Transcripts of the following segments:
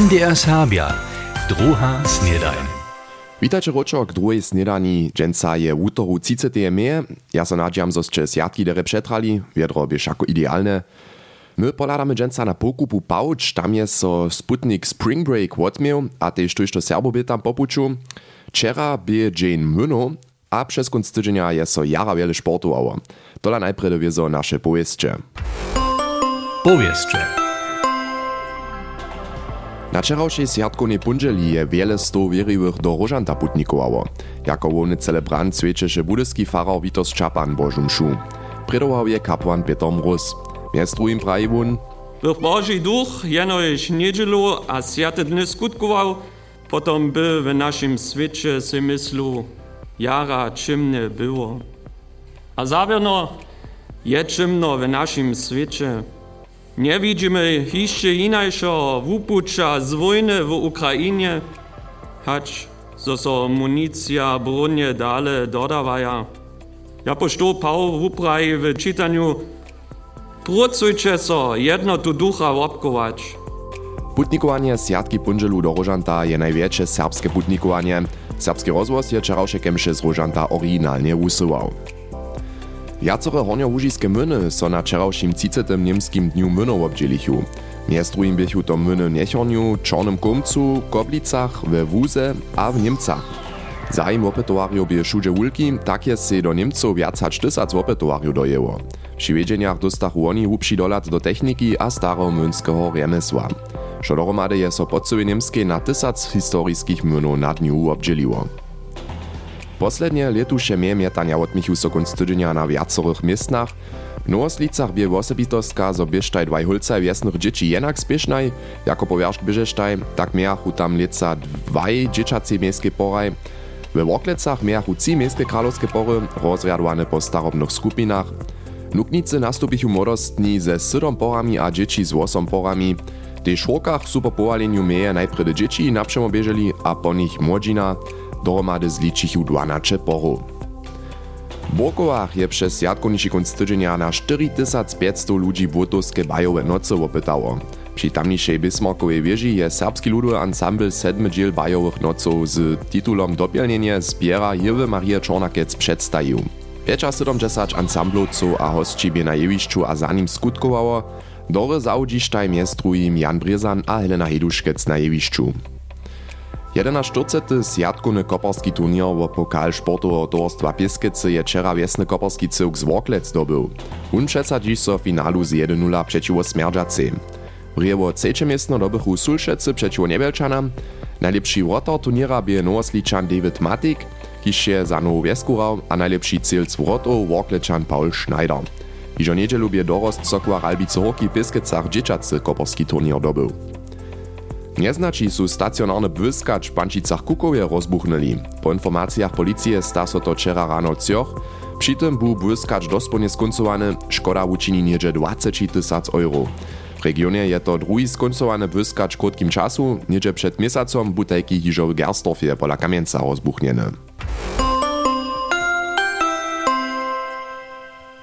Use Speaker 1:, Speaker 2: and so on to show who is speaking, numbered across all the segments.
Speaker 1: MDR Serbia, druha snedajn.
Speaker 2: Witajcie ročo k druhej snedani. Dženca je 30. meje. Ja sa nadžiam, zo ste sjatki dere přetrali. Viedro by ako ideálne. My poladamy dženca na pokupu Pauč. Tam je so Sputnik Spring Break odmiel a tež tuž to Serbo by tam popuču. Včera by Jane Müno a przez tydzienia je so jara wiele sportowało. Tola najpierw dowiedzą nasze powieście.
Speaker 1: Powieście.
Speaker 2: Na wczorajszej sjatkonej pundzeli je wiele sto wierzywych do Rożanta putnikowało. Jako wolny celebrant świeczeszy budyski farał Witos Czapan Bożum Szu. Predował je kapłan Peter Mróz. Miast drugim praji wun.
Speaker 3: Bych Boży duch jenoś niedzielu a sjate dny skutkował, potom by w naszym świecie se myslu jara czymne było. A zawierno je czymno w naszym świecie. Nie widzimy jeszcze inaczej wypucza z wojny w Ukrainie, choć so so municja, bronie dalej dodawaja. Ja pošto Paul Wupraj w czytaniu Procujcie so, jedno tu ducha łapkować.
Speaker 2: Putnikovanje s Jatki Punželu do Rožanta je največje serbske putnikovanje. Serbski rozvoz je Čaravšekem še z Rožanta originalnie usuval. Jacore hornjołużiskie myny so na wczorajszym 30. niemskim dniu mynów obdzielichu. Miast drugim bychu to myny Niechorniu, Czornym Komcu, Koblicach, we Wuze a w Niemcach. Zaim opetowarju bie šuđe wulki, tak je se do Niemcov viac hač tysac opetowarju dojelo. Při wiedźeniach dostachu oni hubší dolat do techniki a starého młynskeho remesła. Šo dohromady je so podcowie niemskiej na tysac historiskich mynów na dniu obdzieliło. Poslednie letuše miejmietania odmichu so konc tydzienia na viacorych miestnach. W Nowoslicach bie osobitostka, zo bieżtaj dwaj hulcaj wiesnych dzieci jednak spiesznaj, jako powiarzk bieżesztaj, tak miachu tam leca dwaj dzieciacy miejskie poraj. We Woklecach miachu trzy miejskie kralowskie pory, rozriadowane po starobnych skupinach. Nuknicy nastupichu młodostni ze sydom porami a dzieci z osom porami. W tej szłokach su po powaleniu mieje najpierw dzieci naprzemo bieżeli, a po nich młodzina, dohromady zličichu 12 porów. W je przez jadkoniši konc tydzienia na 4500 ludzi wotowskie bajowe noce opytało. Przy tamniejszej Bismarckowej wieży je serbski ludowy ansambl sedmy dziel bajowych noców z titulom Dopielnienie zbiera Jewy Maria Czornakec przedstawił. 75 ansamblowców a hostci bie na jewiszczu a za nim skutkowało, dory zaudzisztaj miest drugim Jan Brezan a Helena Heduszkec na jewiszczu. 41. sjatkovny koparski turnier wo pokal sportoweho towarstwa Pieskece je wczera wiesny koparski cyłk z Woklec dobył. On przesadzi so finalu z 1-0 przeciwko Smerdżacy. Riewo trzecie miestno dobychu Sulšecy przeciwko Niebielczanam. Najlepszy rotor turniera bie Nowosliczan David Matik, kiż je za Nowu Wieskurał, a najlepszy cel z wrotów Wokleczan Paul Schneider. Iżo niedzielu bie dorost Sokła Albice Hoki Pieskecach dzieciacy koparski turnier dobył. Nieznači su stacjonarny błyskacz w Pančicach Kukowie rozbuchnęli. Po informacjach policji sta so to wczera rano cioch. Tym był błyskacz dosłownie skońcowany, szkoda uczyni niedzie 20 tysac euro. W regionie je to drugi skońcowany błyskacz krótkim czasu, niedzie przed miesacom butelki hiżo w Gerstorfie pola Kamieńca.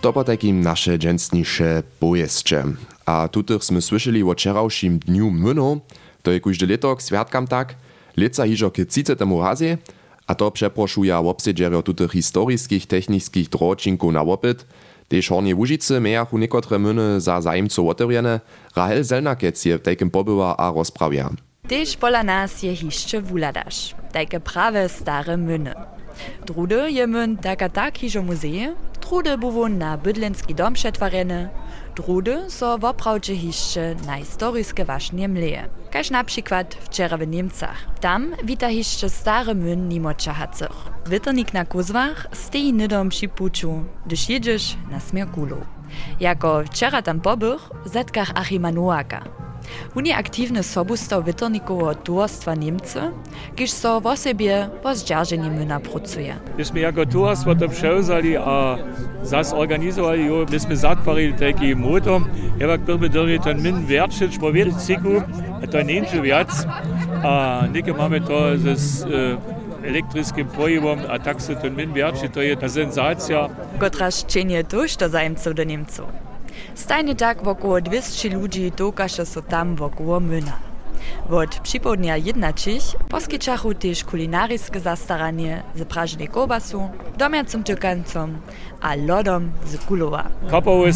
Speaker 2: To po takim nasze dżęsnisze pojeszcze. A tutych sme słyszeli o wczorajszym dniu myno, to je kóždy letok sviatkam tak, leca hižo k 30. razie, a to przeproszuja obsedźerjo tutych historiskich technickich dročinków na opyt, Tež Hornie Łužice mejachu niekotre myny za zajimcov otewrjene, Rahel Zelnakec je takim pobyła a rozprawia.
Speaker 4: Tež pola nas je hišče vuladaš, tajke prave stare myny. Drude je myn taka tak hižo muzeje, drude buwu na bydlenski dom przetwarjene, drude so woprawdźe hišće na historiske wašnje mleje. Kaž na przykład wczera w Niemcach. Tam wita hišće stare myn nimo čahacych. Witternik na Kuzwach stoi nidom przy puczu, gdyż jedziesz na smierkulu. Jako wczera tam pobych, zetkach Achima Noaka. On je aktywny sobustaw witernikowo towarstwa Niemcy, kiż so w osobie po zdzierżeniu myna pracuje.
Speaker 5: Myśmy jako towarstwo to przełzali, a zas organizowali, jo, myśmy zatwarili taki motor, jak byśmy dali ten min po wielu cyklu, a to nie jest a nike mamy to z e, elektrycznym pojewom, a tak se ten min wertschitz, to jest sensacja.
Speaker 4: Kotraż czynie tuż do zajemców do Niemców. Stajnie tak wokoło 200 ludzi tokaše so tam wokoło myna. Od przypodnia jednačich poskyčachu też kulinariske zastaranie z prażnej kobasu, domiacym tykancom a lodom z kulowa.
Speaker 5: Kapowe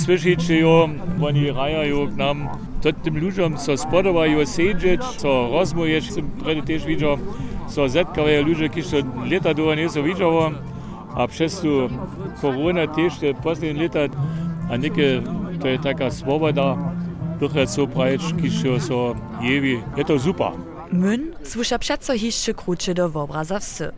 Speaker 5: jo, oni rajajo k nam, to tym ludziom, co spodobajo sedzieć, co rozmujeć, som predy też widział, co zetkawe ludzie, kiż lata do nie widziało, a przez tu korona też te poslednie lata, a niekie to je taka swoboda, trochę co prajeć, kiż so jewi, je to super.
Speaker 4: Mün słysza przeco hiszczy do obraza wsy.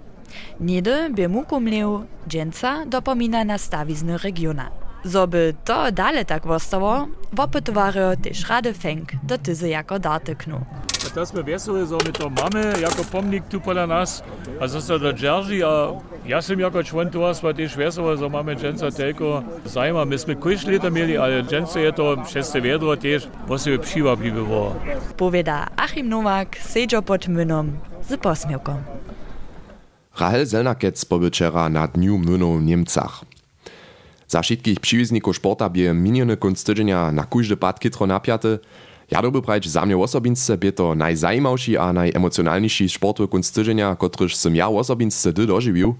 Speaker 4: Niedy by muku mleł, dżęca dopomina na stawizny regiona. Zoby to dale tak wostało, wopytowary też rady fęk do tyzy jako dartyknu.
Speaker 5: A to sme veseli, že my to máme jako pomník tu podľa nás a zase to drží a ja som jako člen tu vás tiež vesel, že máme dženca telko zajma. My sme kojš leta mieli, ale dženca je to šeste vedro tiež posebe přivablivé bolo.
Speaker 4: Powiada Achim Nowak, sedzo pod mynom z posmiewką.
Speaker 2: Rahel Zelnakec powieczera na Dniu Mnynów w Niemcach. Za wszystkich przywiązników sporta bie miniony kunst tydzienia na każdy pad kitro napiaty. Ja doby prać za mnie osobince bie to najzajmawszy a najemocjonalniejszy sportowy kunst tydzienia, kotryż som ja osobince dy dożywił.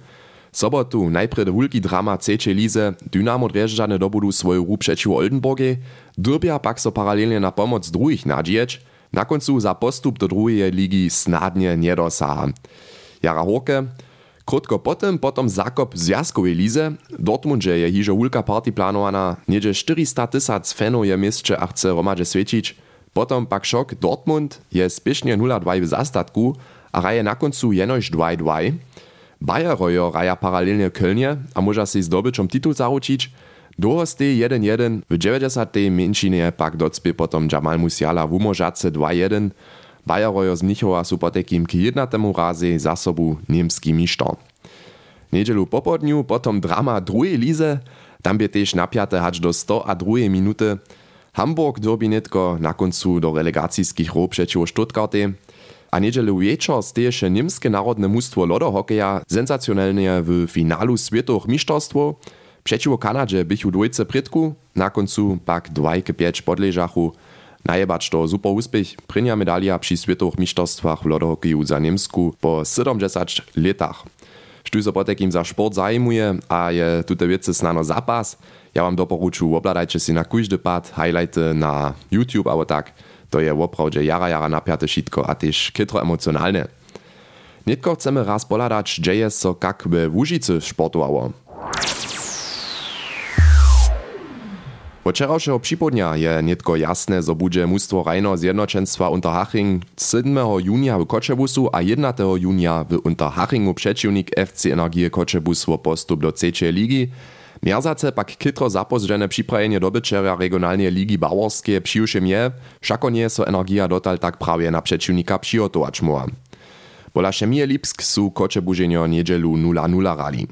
Speaker 2: Sobotu najpierw wulki drama trzeciej lize Dynamo Drjeżdżane dobudu swoją rú przeciw Oldenburgie, dyrbia pak so paralelnie na pomoc druhých nadzieć, na końcu za postup do drugiej ligi snadnie nie dosaha. Jara Horke, Krótko potem, potom zakop zjazkowej lize, Dortmundzie je hižo wulka party planowana, niedzie 400 tysac fanów je mieście a chce potom pak šok Dortmund je spiesznie 0-2 w zastatku, a raje na końcu jenoś 2-2. Bayer rojo raja paralelnie Kölnie, a może si zdobyczom titul zaručić, Długo stej 1-1, w 90. mniejszynie pak docpie potom Jamal Musiala w umożace 2-1, Bayerojo z Mnichova sú po takým k jednatému razy za sobu niemski mištor. Niedzielu popodniu potom drama druhej lize, tam by tež napiate hač do 100 a druhej minuty. Hamburg dobi netko na koncu do relegacijskich rov przeciw Stuttgarty. A niedzielu wieczor steješe niemskie narodne mustwo lodohokeja sensacionalnie w finalu światowych mistrzostwo. Przeciwko Kanadzie bychu dwójce prytku, na koncu pak 2-5 podleżachu. Najebacz to super úspěch, prynja medalia při světových mistrzostwach w lodohokeju za Niemsku po 70 letach. Štuj so potekim za sport zajmuje a je tute wiece snano zapas, ja wam doporuču, obladajcie si na kujdy pad, highlighty na YouTube albo tak, to je woprawdzie jara jara napiate šitko a też kytro emocjonalne. Nitko chcemy raz poladać, dzieje so kak by w Łužicy sportowało. Wczorajszego przypodnia je nitko jasne, zo bude mustwo Rajno Zjednoczeństwa Unterhaching 7. junia w Koczebusu a 11. junia w Unterhachingu przeciwnik FC Energie Koczebus wo postup do trzeciej ligi. Mierzace pak kitro zapozrzene przyprajenie dobyczera regionalnej ligi baworskie przyjuszym je, wszako nie so Energia dotal tak prawie na przeciwnika przygotować muła. Pola Szemije Lipsk su Koczebuženio niedzielu 0-0 rali.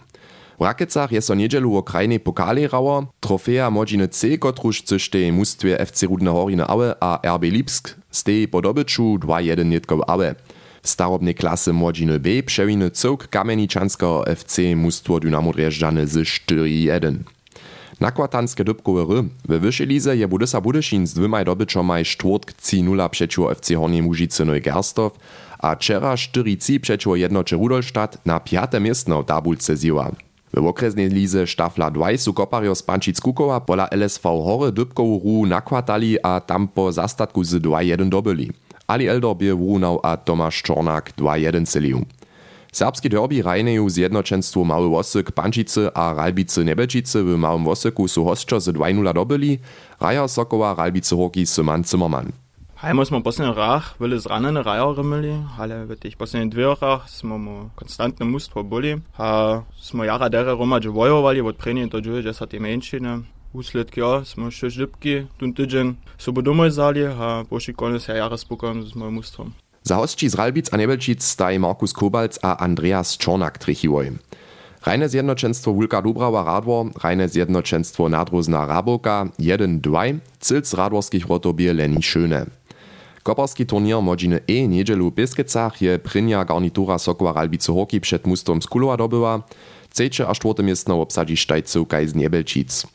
Speaker 2: W Rakecach je so niedzielu o krajnej pokali rało, trofeja Modziny C, kotruż cyšte mustwie FC Rudne Horine Aue a RB Lipsk stej po dobyczu 2-1 nitko w Aue. W starobnej klasy Modziny B przewiny cyrk Kameniczanskiego FC mustwo Dynamo Drjeżdżany z 4-1. Nakłatanskie dybkowe ry. We wyższej lize je Budysa Budyszin z dwymaj dobyczomaj czwartk 3-0 przeciwko FC Hornie Mužice Neugersdorf, a wczera 4-3 przeciwko jednocze Rudolstadt na piate miejsce w tabulce ziła. W okresnej lize Štafla 2 su kopario z Pančic Kukowa pola LSV Hory dybkowu ru nakładali a tam po zastatku z 2-1 dobyli. Ali Eldor bie wrunał a Tomasz Czornak 2-1 celił. Serbski derby rajneju zjednoczenstwo Mały Wosyk Pančice a Ralbice Nebelčice w Małym Wosyku su hostčo z 2-0 dobyli, Raja Sokowa Ralbice Hoki Syman Zimmermann.
Speaker 6: Heimus man Bosnien rach will es ran eine Reihe Rimmeli Halle wird ich Bosnien Dwerach smo konstant ne Must vor Bulli ha smo jara derer Roma Dvojo weil ihr wird Preni und Djoje das hat die Menschen Uslet ja, smo še žlibki, tuntiđen, so bo domov zali, a boši konec ja jara spokojam z mojim ustrom.
Speaker 2: haben. hostči z Ralbic a Nebelčic staj Markus Kobalc a Andreas Čornak trichivoj. Rajne Zjednoczenstwo Wulka Dubrawa Radwor, Rajne Zjednoczenstwo Nadrozna Raboka, jeden dwaj, Cilc Radworskich Rotobir Leni Schöne. Koparski turnier Modziny E niedzielu w Biskicach je prynja garnitura Sokowa Ralbice Hoki przed mustvom z Kulowa dobyła, trzecie a czwarte miejsce obsadzi Štajcówka z Niebelčic.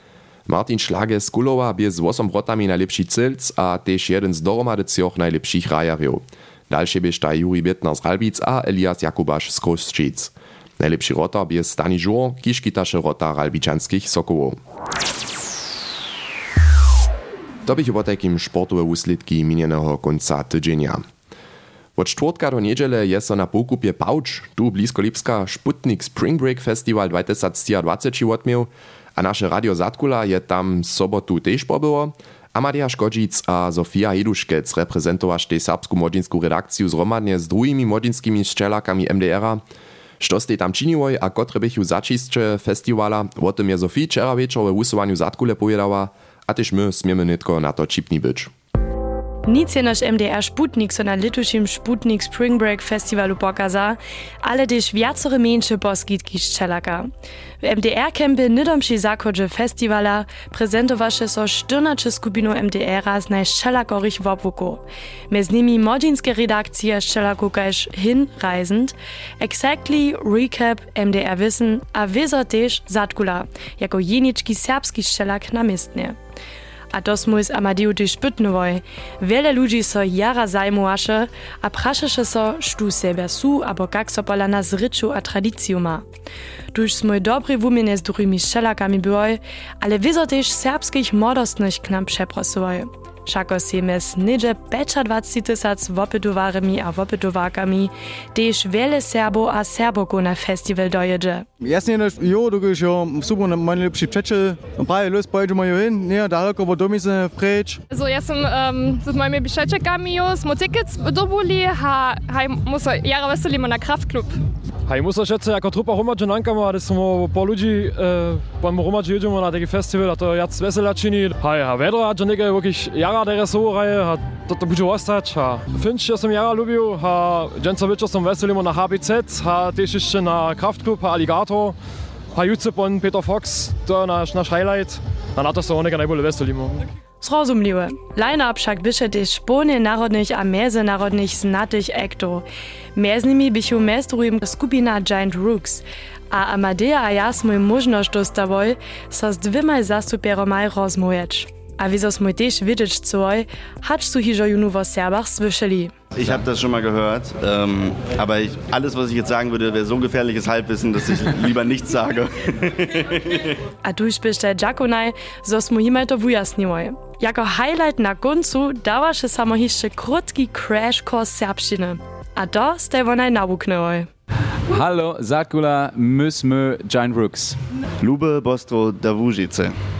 Speaker 2: Martin Schlage z Kulowa bie z 8 brotami najlepszy Cilc a też jeden z dohromady trzech najlepszych rajarów. Dalsze bieżta Juri Bietner z Ralbic a Elias Jakubasz z Kostrzyc. Najlepszy rotar jest Stani Żur, kiż kitasze rotar ralbiczanskich Sokołów. To bych o takim sportowe úslitki minionego końca tydzienia. Od czwartka do niedziele jest na pokupie Pauč, tu blisko Lipska, Sputnik Spring Break Festival 2020 odmiał, a nasze Radio Zatkula je tam sobotu też pobyło, Amadia Škodžic a Sofia Heduškec reprezentowaš tej serbsku młodzinsku redakciju zromadnie z drugimi młodzinskimi szczelakami MDR-a. Što ste tam činiłoj a kotre bychu začistče festivala, o tym je Sofii wczera wieczor we wusowaniu Zatkule powiedziała, a też my smiemy nitko na to čipni być.
Speaker 7: Nic je MDR Sputnik so na Sputnik Spring Break Festivalu pokaza, ale też wiacore mniejsze poskitki szczelaka. W MDR kempie nidomši zachodže festivala prezentowaše so 14 skupinu MDR-a z najszczelakorich nimi modzinske redakcije szczelaku kaž hinreisend, Exactly, Recap, MDR Wissen, a wizo też jako jeniczki serbski szczelak na mistnie. A to smo z Amadeu też pytnowoj. Wiele ludzi so jara zajmowaše a prašeše so, štu sebe su, abo kak so pola nas ryczu a tradiciju ma. Tuż smo dobry wumienie z drugimi szczelakami byłoj, ale wizo też serbskich modostnych k nam przeprosowoj. Šako si mes neđe 25 tysac wopytowarami a wopytowarkami, też wiele Serbo a Serboko na festival dojedzie.
Speaker 8: Jasne, no, jo, du gehst ja super na meine lepszy przeczy, prawie los pojedziemy jo hin, nie, daleko, bo domi se precz.
Speaker 9: Also ja sam um, z moimi biszeczekami jo, smo tickets dobuli, ha, ha muso jara veselimo na Kraftklub.
Speaker 10: Hej, muszę rzec, jako trupa Romadže nankama, da smo po ludzi, e, po Romadže jedziemy na taki festival, a to jac vesela čini. Hej, a vedro, a dżanike wirklich jara dere soraje, a to to bude ostać, a Finch, ja sam jara lubił, a dżęca wieczor sam veselimo na HBZ, a też jeszcze na Kraftklub, a Alligator, a jutze pon Peter Fox, to nasz, nasz highlight, a na to są onega najbolje veselimo.
Speaker 7: Zrozumliwe. Line-up bisze de szpony narodnych a meze narodnych znatych ekto. Mez nimi bichu mestrujem skupina Giant Rooks. A Amadea a ja smo im možnost dostavoj sa s dvimaj zastupjeromaj rozmojeć. A wie das mit dich wittech zoi, hatst du hier Juno was Serbach zwischeli?
Speaker 11: Ich habe das schon mal gehört, ähm, aber ich, alles, was ich jetzt sagen würde, wäre so ein gefährliches Halbwissen, dass ich lieber nichts sage.
Speaker 7: Du bist der Jakonai, sos mu jemand to wujasniwoj. Jako highlight na koncu dawaš je samo hišče krotki crash course serbščine. A to ste vonaj nabuknevoj.
Speaker 12: Hallo, Sakula, Müsmö, Giant Rooks.
Speaker 11: Lube Bostro, Davužice.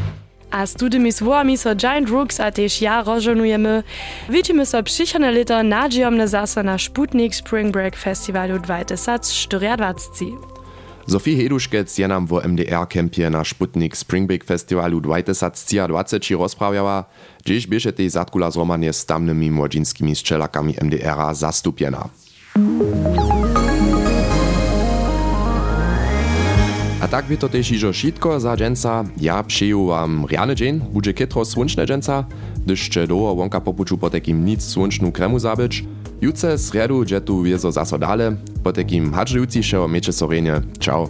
Speaker 7: A z tudymi słowami so Giant Rooks a też ja rozżonujemy. Widzimy so przyszłe lito nadziejomne zase na Sputnik Spring Break Festivalu 2024.
Speaker 2: Sofie Heduškec je nam w MDR kempie na Sputnik Spring Break Festivalu 2020 rozprawiała, gdzieś bieže tej zatkula zromanie z tamnymi młodzieńskimi strzelakami MDR-a zastupiena. A tak by to też iżo šitko za dżęca. Ja przyjął wam riany dzień, będzie kietro słonczne dżęca, gdyż do wonka popuczu po takim nic słoncznu kremu zabyć. Jutce sredu dżetu wiezo zaso dale, po takim hadżucišeho mecze sorenie. Ciao.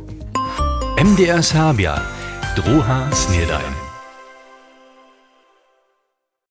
Speaker 1: MDR Serbia. Druha snedajn.